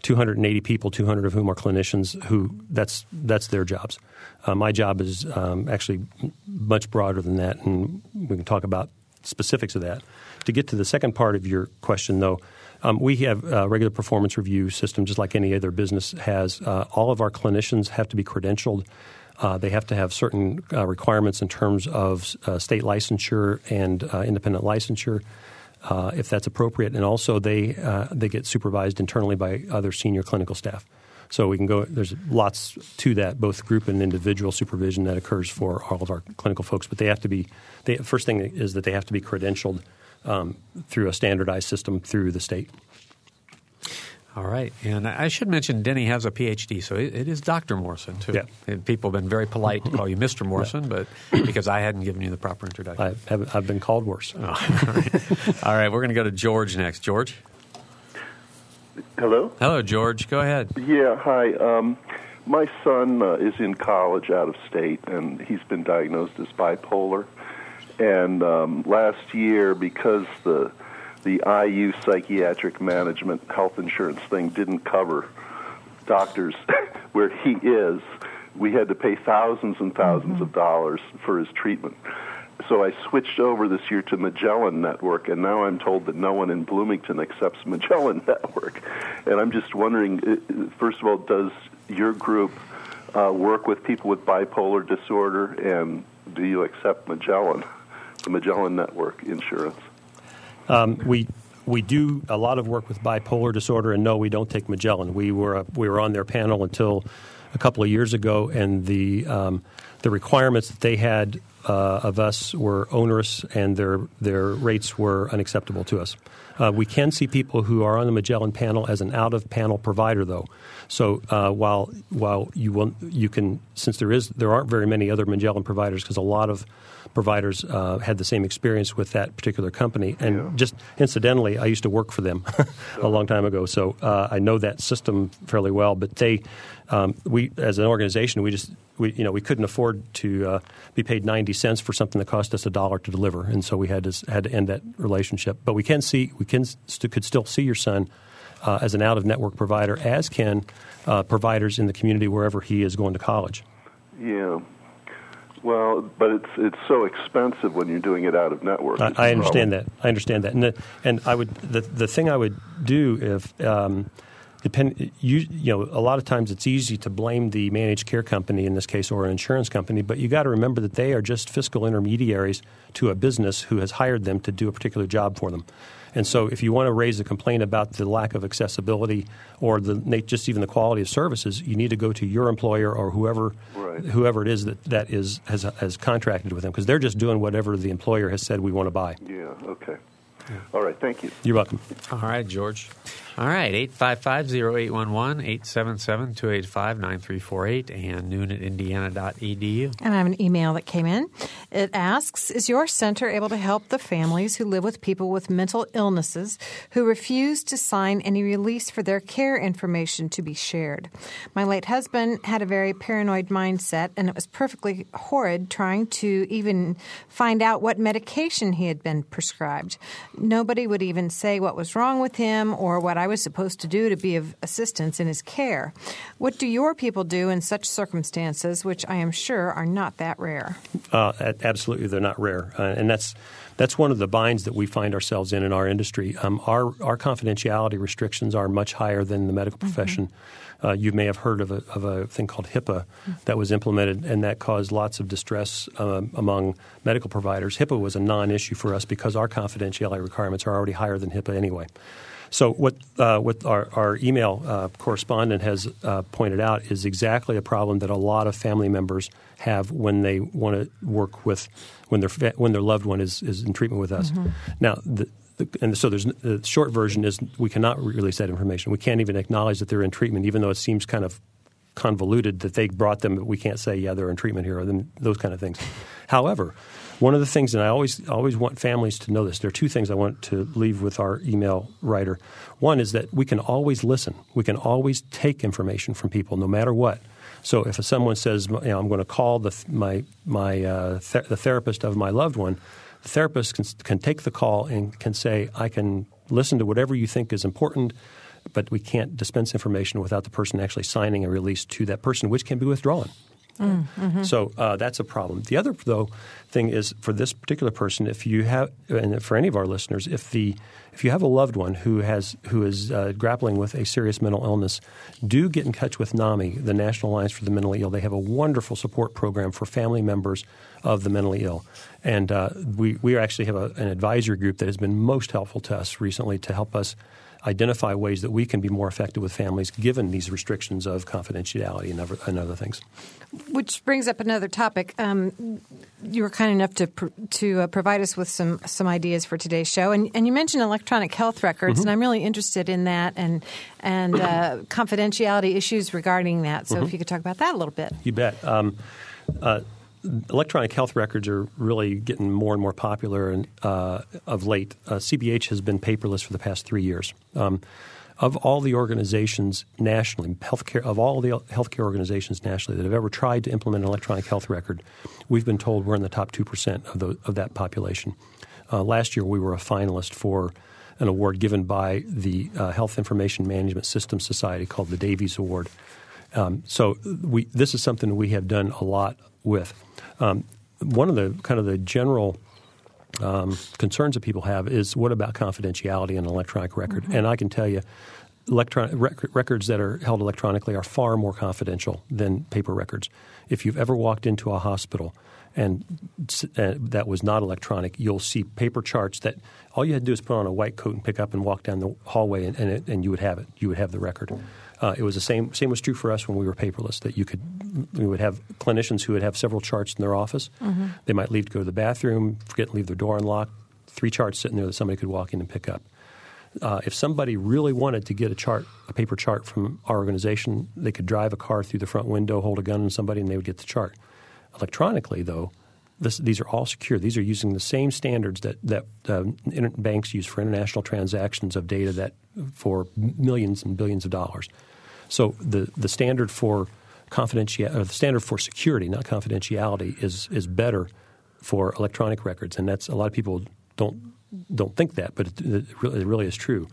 280 people, 200 of whom are clinicians who that's that's their jobs. Uh, my job is um, actually much broader than that, and we can talk about specifics of that. To get to the second part of your question, though, um, we have a regular performance review system, just like any other business has. Uh, all of our clinicians have to be credentialed. Uh, they have to have certain uh, requirements in terms of uh, state licensure and uh, independent licensure, uh, if that's appropriate. And also, they uh, they get supervised internally by other senior clinical staff. So we can go. There's lots to that, both group and individual supervision that occurs for all of our clinical folks. But they have to be. They, first thing is that they have to be credentialed um, through a standardized system through the state. All right, and I should mention Denny has a PhD, so it, it is Dr. Morrison too. Yeah. And people have been very polite to call you Mr. *laughs* Morrison, but because I hadn't given you the proper introduction. I have, I've been called worse. Oh, *laughs* all, right. all right, we're going to go to George next. George. Hello. Hello, George. Go ahead. Yeah. Hi. Um, my son uh, is in college out of state, and he's been diagnosed as bipolar. And um, last year, because the the IU psychiatric management health insurance thing didn't cover doctors *laughs* where he is, we had to pay thousands and 1000s of dollars for his treatment. So I switched over this year to Magellan Network, and now I'm told that no one in Bloomington accepts *laughs* Magellan Network. And I'm just wondering, uh, first of all, does your group uh, work with people with bipolar disorder, and do you accept Magellan, the Magellan Network insurance? Um, we we do a lot of work with bipolar disorder, and no, we don't take Magellan. We were we were on their panel until a couple of years ago, and the um, the requirements that they had uh, of us were onerous, and their their rates were unacceptable to us. Uh, we can see people who are on the Magellan panel as an out of panel provider, though. So uh, while while you will, you can since there is there aren't very many other Magellan providers because a lot of providers uh, had the same experience with that particular company. And yeah. just incidentally, I used to work for them *laughs* a long time ago, so uh, I know that system fairly well. But they, um, we as an organization, we just we you know we couldn't afford to uh, be paid ninety cents for something that cost us a dollar to deliver, and so we had to had to end that relationship. But we can see we can st- could still see your son. Uh, as an out of network provider, as can uh, providers in the community wherever he is going to college. Yeah, well, but it's it's so expensive when you're doing it out of network. I, I understand that. I understand that, and the, and I would the the thing I would do if. Um, Depend, you, you know, a lot of times it's easy to blame the managed care company in this case or an insurance company, but you got to remember that they are just fiscal intermediaries to a business who has hired them to do a particular job for them. And so, if you want to raise a complaint about the lack of accessibility or the just even the quality of services, you need to go to your employer or whoever right. whoever it is that, that is has, has contracted with them because they're just doing whatever the employer has said we want to buy. Yeah. Okay. All right. Thank you. You're welcome. All right, George. All right, 855-0811, 877-285-9348, and noon at indiana.edu. And I have an email that came in. It asks, is your center able to help the families who live with people with mental illnesses who refuse to sign any release for their care information to be shared? My late husband had a very paranoid mindset, and it was perfectly horrid trying to even find out what medication he had been prescribed. Nobody would even say what was wrong with him or what I I was supposed to do to be of assistance in his care. What do your people do in such circumstances, which I am sure are not that rare? Uh, absolutely, they're not rare, uh, and that's that's one of the binds that we find ourselves in in our industry. Um, our our confidentiality restrictions are much higher than the medical mm-hmm. profession. Mm-hmm. Uh, you may have heard of a, of a thing called HIPAA that was implemented, and that caused lots of distress um, among medical providers. HIPAA was a non-issue for us because our confidentiality requirements are already higher than HIPAA anyway. So what uh, what our, our email uh, correspondent has uh, pointed out is exactly a problem that a lot of family members have when they want to work with when their when their loved one is, is in treatment with us. Mm-hmm. Now. The, the, and so there's the short version is we cannot release that information. We can't even acknowledge that they're in treatment, even though it seems kind of convoluted that they brought them. But we can't say yeah they're in treatment here, or those kind of things. However, one of the things, and I always always want families to know this. There are two things I want to leave with our email writer. One is that we can always listen. We can always take information from people, no matter what. So if someone says, you know, "I'm going to call the my my uh, th- the therapist of my loved one," the therapist can, can take the call and can say, "I can listen to whatever you think is important." But we can't dispense information without the person actually signing a release to that person, which can be withdrawn. Mm, hmm So uh, that's a problem. The other though thing is for this particular person, if you have, and for any of our listeners, if the if you have a loved one who has who is uh, grappling with a serious mental illness, do get in touch with NAMI, the National Alliance for the Mentally Ill. They have a wonderful support program for family members of the mentally ill, and uh, we we actually have a, an advisory group that has been most helpful to us recently to help us identify ways that we can be more effective with families given these restrictions of confidentiality and other, and other things. Which brings up another topic. Um, you were kind enough to to uh, provide us with some some ideas for today's show, and, and you mentioned electronic health records, Mm-hmm. and I'm really interested in that and and uh, confidentiality issues regarding that. So Mhm. if you could talk about that a little bit. You bet. Um, uh, electronic health records are really getting more and more popular and, uh, of late. Uh, CBH has been paperless for the past three years. Um, of all the organizations nationally, healthcare of all the healthcare organizations nationally that have ever tried to implement an electronic health record, we've been told we're in the top two percent of, the, of that population. Uh, last year, we were a finalist for an award given by the uh, Health Information Management Systems Society called the Davies Award. Um, so we, this is something we have done a lot with. Um, one of the kind of the general um, concerns that people have is what about confidentiality in an electronic record? And I can tell you, electronic rec- records that are held electronically are far more confidential than paper records. If you've ever walked into a hospital and uh, that was not electronic, you'll see paper charts that all you had to do is put on a white coat and pick up and walk down the hallway, and, and, it, and you would have it. You would have the record. Uh, it was the same. Same was true for us when we were paperless. That you could, we would have clinicians who would have several charts in their office. Mhm. They might leave to go to the bathroom, forget to leave their door unlocked. Three charts sitting there that somebody could walk in and pick up. Uh, if somebody really wanted to get a chart, a paper chart from our organization, they could drive a car through the front window, hold a gun on somebody, and they would get the chart. Electronically, though, this, these are all secure. These are using the same standards that that uh, inter- banks use for international transactions of data that for millions and billions of dollars. So the the standard for confidentiality, the standard for security, not confidentiality, is is better for electronic records, and that's a lot of people don't don't think that, but it, it, really, it really is true.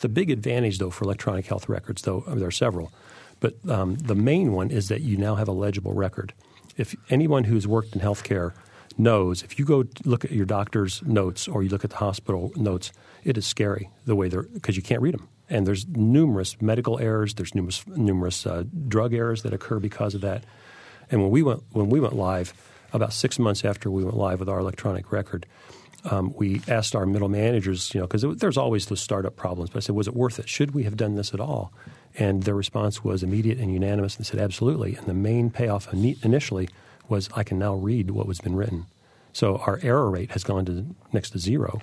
The big advantage, though, for electronic health records, though I mean, there are several, but um, the main one is that you now have a legible record. If anyone who's worked in healthcare knows, if you go look at your doctor's notes or you look at the hospital notes, it is scary the way they're because you can't read them. And there's numerous medical errors. There's numerous numerous uh, drug errors that occur because of that. And when we went when we went live, about six months after we went live with our electronic record, um, we asked our middle managers, you know, because there's always those startup problems. But I said, was it worth it? Should we have done this at all? And their response was immediate and unanimous. And said, absolutely. And the main payoff initially was, I can now read what was been written. So our error rate has gone to next to zero.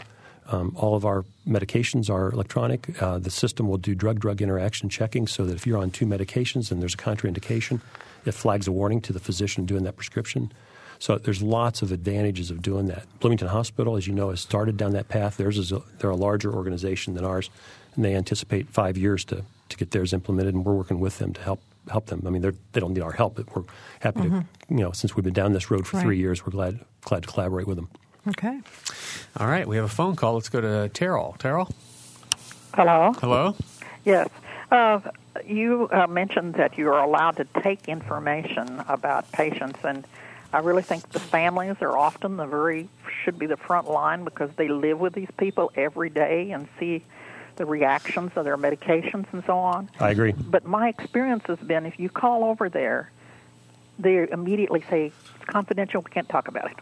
Um, all of our medications are electronic. Uh, the system will do drug-drug interaction checking, so that if you're on two medications and there's a contraindication, it flags a warning to the physician doing that prescription. So there's lots of advantages of doing that. Bloomington Hospital, as you know, has started down that path. Theirs is a, they're a larger organization than ours, and they anticipate five years to, to get theirs implemented, and we're working with them to help help them. I mean, they don't need our help, but we're happy Mhm. to, you know, since we've been down this road for Right. three years, we're glad glad to collaborate with them. Okay. All right, we have a phone call. Let's go to Terrell. Terrell? Hello. Hello? Yes. Uh, you uh, mentioned that you are allowed to take information about patients, and I really think the families are often the very should be the front line because they live with these people every day and see the reactions of their medications and so on. I agree. But my experience has been if you call over there, they immediately say it's confidential. We can't talk about it.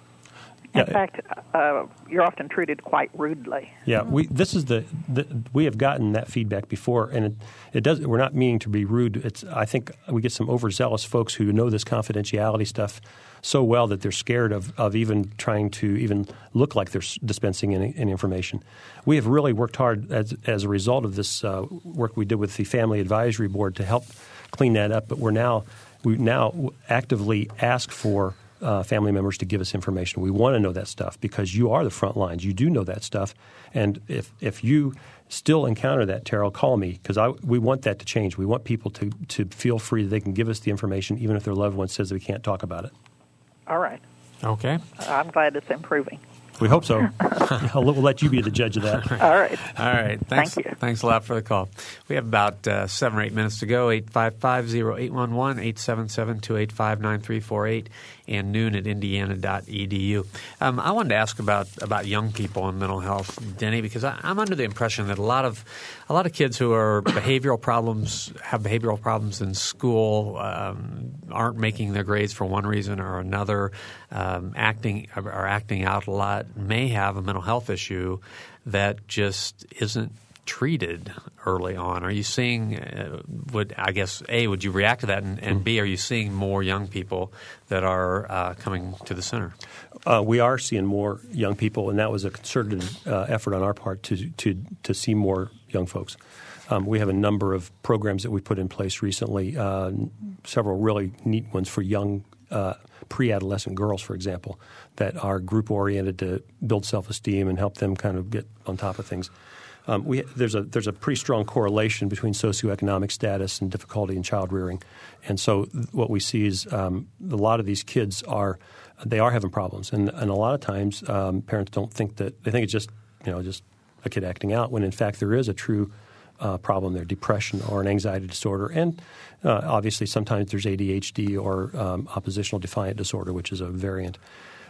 In fact, uh, you're often treated quite rudely. Yeah, we this is the, the we have gotten that feedback before, and it, it does. We're not meaning to be rude. It's I think we get some overzealous folks who know this confidentiality stuff so well that they're scared of, of even trying to even look like they're dispensing any, any information. We have really worked hard as as a result of this uh, work we did with the Family Advisory Board to help clean that up. But we're now we now actively ask for uh, family members to give us information. We want to know that stuff because you are the front lines. You do know that stuff, and if if you still encounter that, Terrell, call me because we want that to change. We want people to to feel free that they can give us the information, even if their loved one says that we can't talk about it. All right. Okay. I'm glad it's improving. We hope so. *laughs* *laughs* We'll let you be the judge of that. *laughs* All right. All right. Thanks, Thank you. Thanks a lot for the call. We have about uh, seven or eight minutes to go. 855-0811, 877-285-9348, and noon at indiana.edu. Um, I wanted to ask about, about young people and mental health, Denny, because I, I'm under the impression that a lot of a lot of kids who are behavioral problems have behavioral problems in school um, aren't making their grades for one reason or another, um, acting are acting out a lot, may have a mental health issue that just isn't treated early on? Are you seeing? Uh, would I guess a would you react to that, and, and b are you seeing more young people that are uh, coming to the center? Uh, we are seeing more young people, and that was a concerted uh, effort on our part to to to see more young folks. Um, we have a number of programs that we put in place recently, uh, several really neat ones for young uh, pre-adolescent girls, for example, that are group oriented to build self-esteem and help them kind of get on top of things. Um, we, there's a there's a pretty strong correlation between socioeconomic status and difficulty in child rearing, and so th- what we see is um, a lot of these kids are they are having problems, and, and a lot of times um, parents don't think that they think it's just you know just a kid acting out when in fact there is a true uh, problem there, depression or an anxiety disorder, and uh, obviously sometimes there's ADHD or um, oppositional defiant disorder, which is a variant.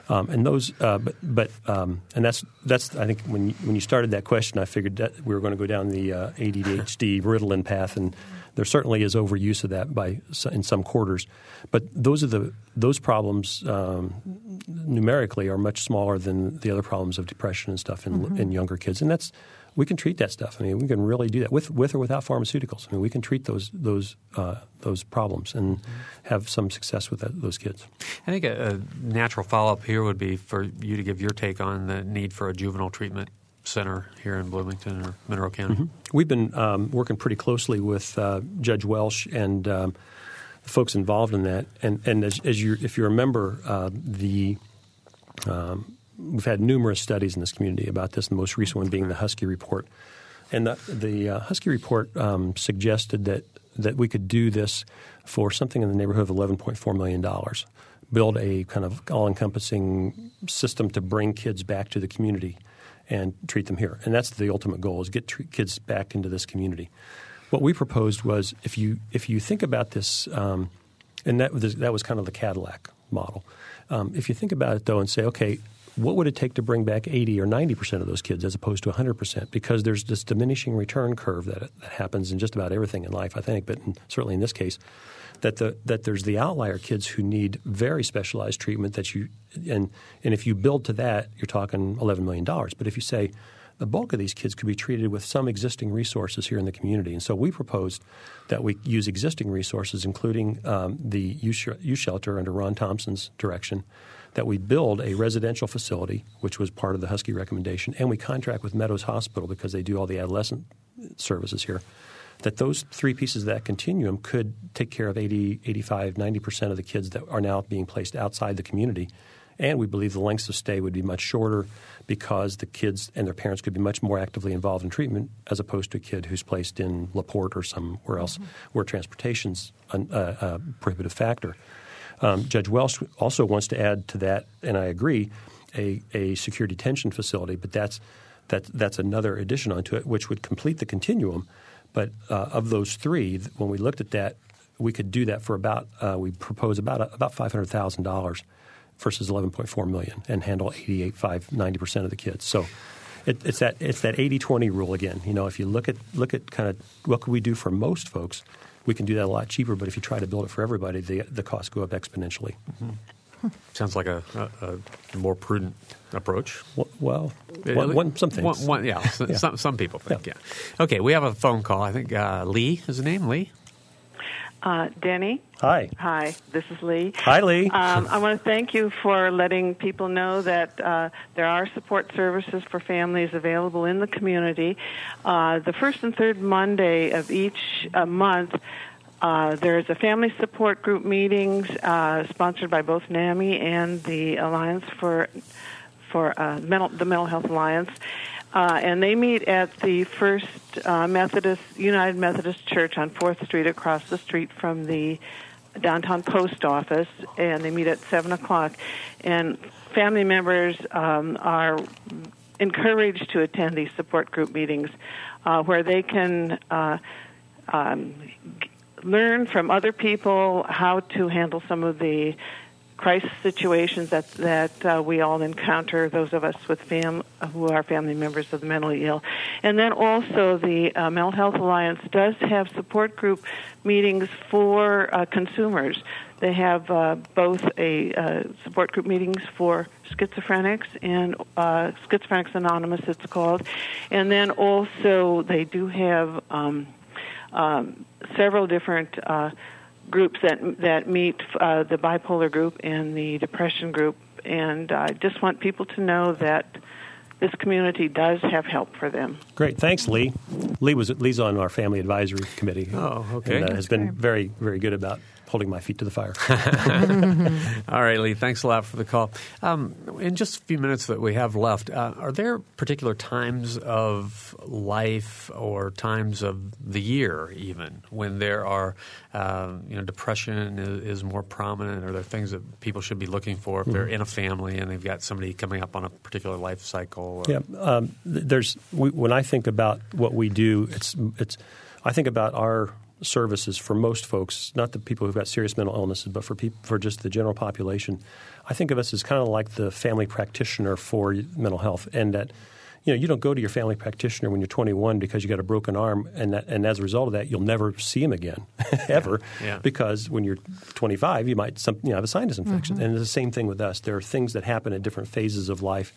Um, and those, uh, but, but um, and that's that's I think when you, when you started that question, I figured that we were going to go down the uh, ADHD *laughs* Ritalin path, and there certainly is overuse of that by in some quarters. But those are the those problems um, numerically are much smaller than the other problems of depression and stuff in, mm-hmm. in younger kids, and that's we can treat that stuff. I mean, we can really do that with with or without pharmaceuticals. I mean, we can treat those those uh, those problems and have some success with that, those kids. I think a, a natural follow up here would be for you to give your take on the need for a juvenile treatment center here in Bloomington or Monroe County. Mm-hmm. We've been um, working pretty closely with uh, Judge Welsh and um, the folks involved in that. And, and as, as you, if you remember, uh, the um, we've had numerous studies in this community about this. The most recent one being the Husky report, and the, the uh, Husky report um, suggested that that we could do this for something in the neighborhood of eleven point four million dollars. Build a kind of all-encompassing system to bring kids back to the community and treat them here, and that's the ultimate goal: is get kids back into this community. What we proposed was if you if you think about this, um, and that that was kind of the Cadillac model. Um, if you think about it though, and say, okay, what would it take to bring back 80 or 90 percent of those kids as opposed to 100 percent? Because there's this diminishing return curve that, that happens in just about everything in life, I think, but in, certainly in this case, that the that there's the outlier kids who need very specialized treatment that you and and if you build to that, you're talking 11 million dollars. But if you say the bulk of these kids could be treated with some existing resources here in the community. And so we proposed that we use existing resources, including um, the youth shelter under Ron Thompson's direction, that we build a residential facility, which was part of the Husky recommendation, and we contract with Meadows Hospital because they do all the adolescent services here. That those three pieces of that continuum could take care of 80, 85, 90% of the kids that are now being placed outside the community. And we believe the lengths of stay would be much shorter because the kids and their parents could be much more actively involved in treatment as opposed to a kid who's placed in LaPorte or somewhere else mm-hmm. where transportation's a, a, a prohibitive factor. Um, Judge Welsh also wants to add to that, and I agree, a, a secure detention facility, but that's, that, that's another addition onto it, which would complete the continuum. But uh, of those three, when we looked at that, we could do that for about uh, we propose about a, about five hundred thousand dollars versus eleven point four million, and handle 88, 5, 90 percent of the kids. So it, it's that it's that 80-20 rule again. You know, if you look at look at kind of what could we do for most folks, we can do that a lot cheaper. But if you try to build it for everybody, the the costs go up exponentially. Mm-hmm. Sounds like a, a, a, more prudent approach. Well, one, one, some things. One, one, yeah, *laughs* yeah. Some, some people think, yeah. yeah. Okay, we have a phone call. I think uh, Lee is the name, Lee? Uh, Denny. Hi. Hi, this is Lee. Hi, Lee. Um, *laughs* I want to thank you for letting people know that uh, there are support services for families available in the community. Uh, the first and third Monday of each uh, month, uh, there's a family support group meetings uh, sponsored by both NAMI and the Alliance for for uh, mental, the Mental Health Alliance. Uh, and they meet at the First uh, Methodist United Methodist Church on Fourth Street, across the street from the downtown post office, and they meet at seven o'clock. And family members um, are encouraged to attend these support group meetings, uh, where they can uh, um, learn from other people how to handle some of the crisis situations that that uh, we all encounter. Those of us with fam who are family members of the mentally ill, and then also the uh, Mental Health Alliance does have support group meetings for uh, consumers. They have uh, both a uh, support group meetings for schizophrenics and uh, Schizophrenics Anonymous, it's called, and then also they do have um, um, several different groups that that meet uh, the bipolar group and the depression group, and I just want people to know that this community does have help for them. Great, thanks, Lee. Lee was Lee's on our family advisory committee. Oh, okay. And, uh, has been very, very good about holding my feet to the fire. *laughs* All right, Lee. Thanks a lot for the call. Um, in just a few minutes that we have left, uh, are there particular times of life or times of the year, even when there are, uh, you know, depression is, is, more prominent? Are there things that people should be looking for if mm-hmm. they're in a family and they've got somebody coming up on a particular life cycle? Or? Yeah, um, there's we, when I think about what we do, it's it's I think about our services for most folks, not the people who've got serious mental illnesses, but for people, for just the general population. I think of us as kind of like the family practitioner for mental health, and that you know you don't go to your family practitioner when you're 21 because you got a broken arm, and that, and as a result of that, you'll never see him again *laughs* ever, yeah. Yeah. because when you're 25, you might some, you know, have a sinus infection, mm-hmm. and it's the same thing with us. There are things that happen at different phases of life,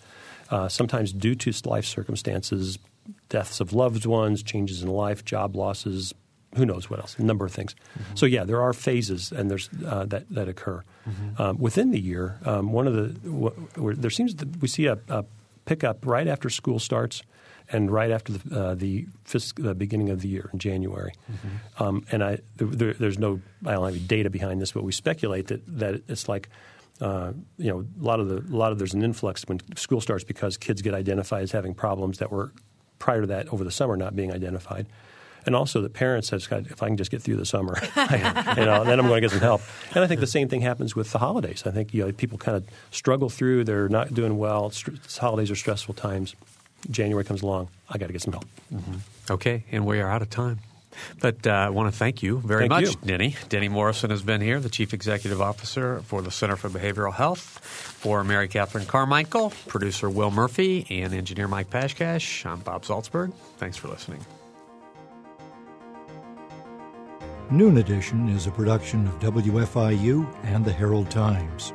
uh, sometimes due to life circumstances, deaths of loved ones, changes in life, job losses, who knows what else, a number of things. Mm-hmm. So yeah, there are phases and there's uh, that that occur mm-hmm. um, within the year. Um, one of the there seems we see a, a, pickup right after school starts and right after the, uh, the, fisc- the, beginning of the year in January. Mm-hmm. Um, and I there, there's no I don't have any data behind this, but we speculate that that it's like. Uh, you know, a lot of the a lot of there's an influx when school starts because kids get identified as having problems that were prior to that over the summer not being identified and also the parents have got if I can just get through the summer, *laughs* you know, then I'm going to get some help. And I think the same thing happens with the holidays. I think you know people kind of struggle through; they're not doing well. holidays are stressful times. January comes along, I got to get some help. Mm-hmm. Okay, and we are out of time. But uh, I want to thank you very thank much, you. Denny. Denny Morrison has been here, the Chief Executive Officer for the Center for Behavioral Health. For Mary Catherine Carmichael, producer Will Murphy, and engineer Mike Pashkash, I'm Bob Zaltsberg. Thanks for listening. Noon Edition is a production of WFIU and the Herald Times.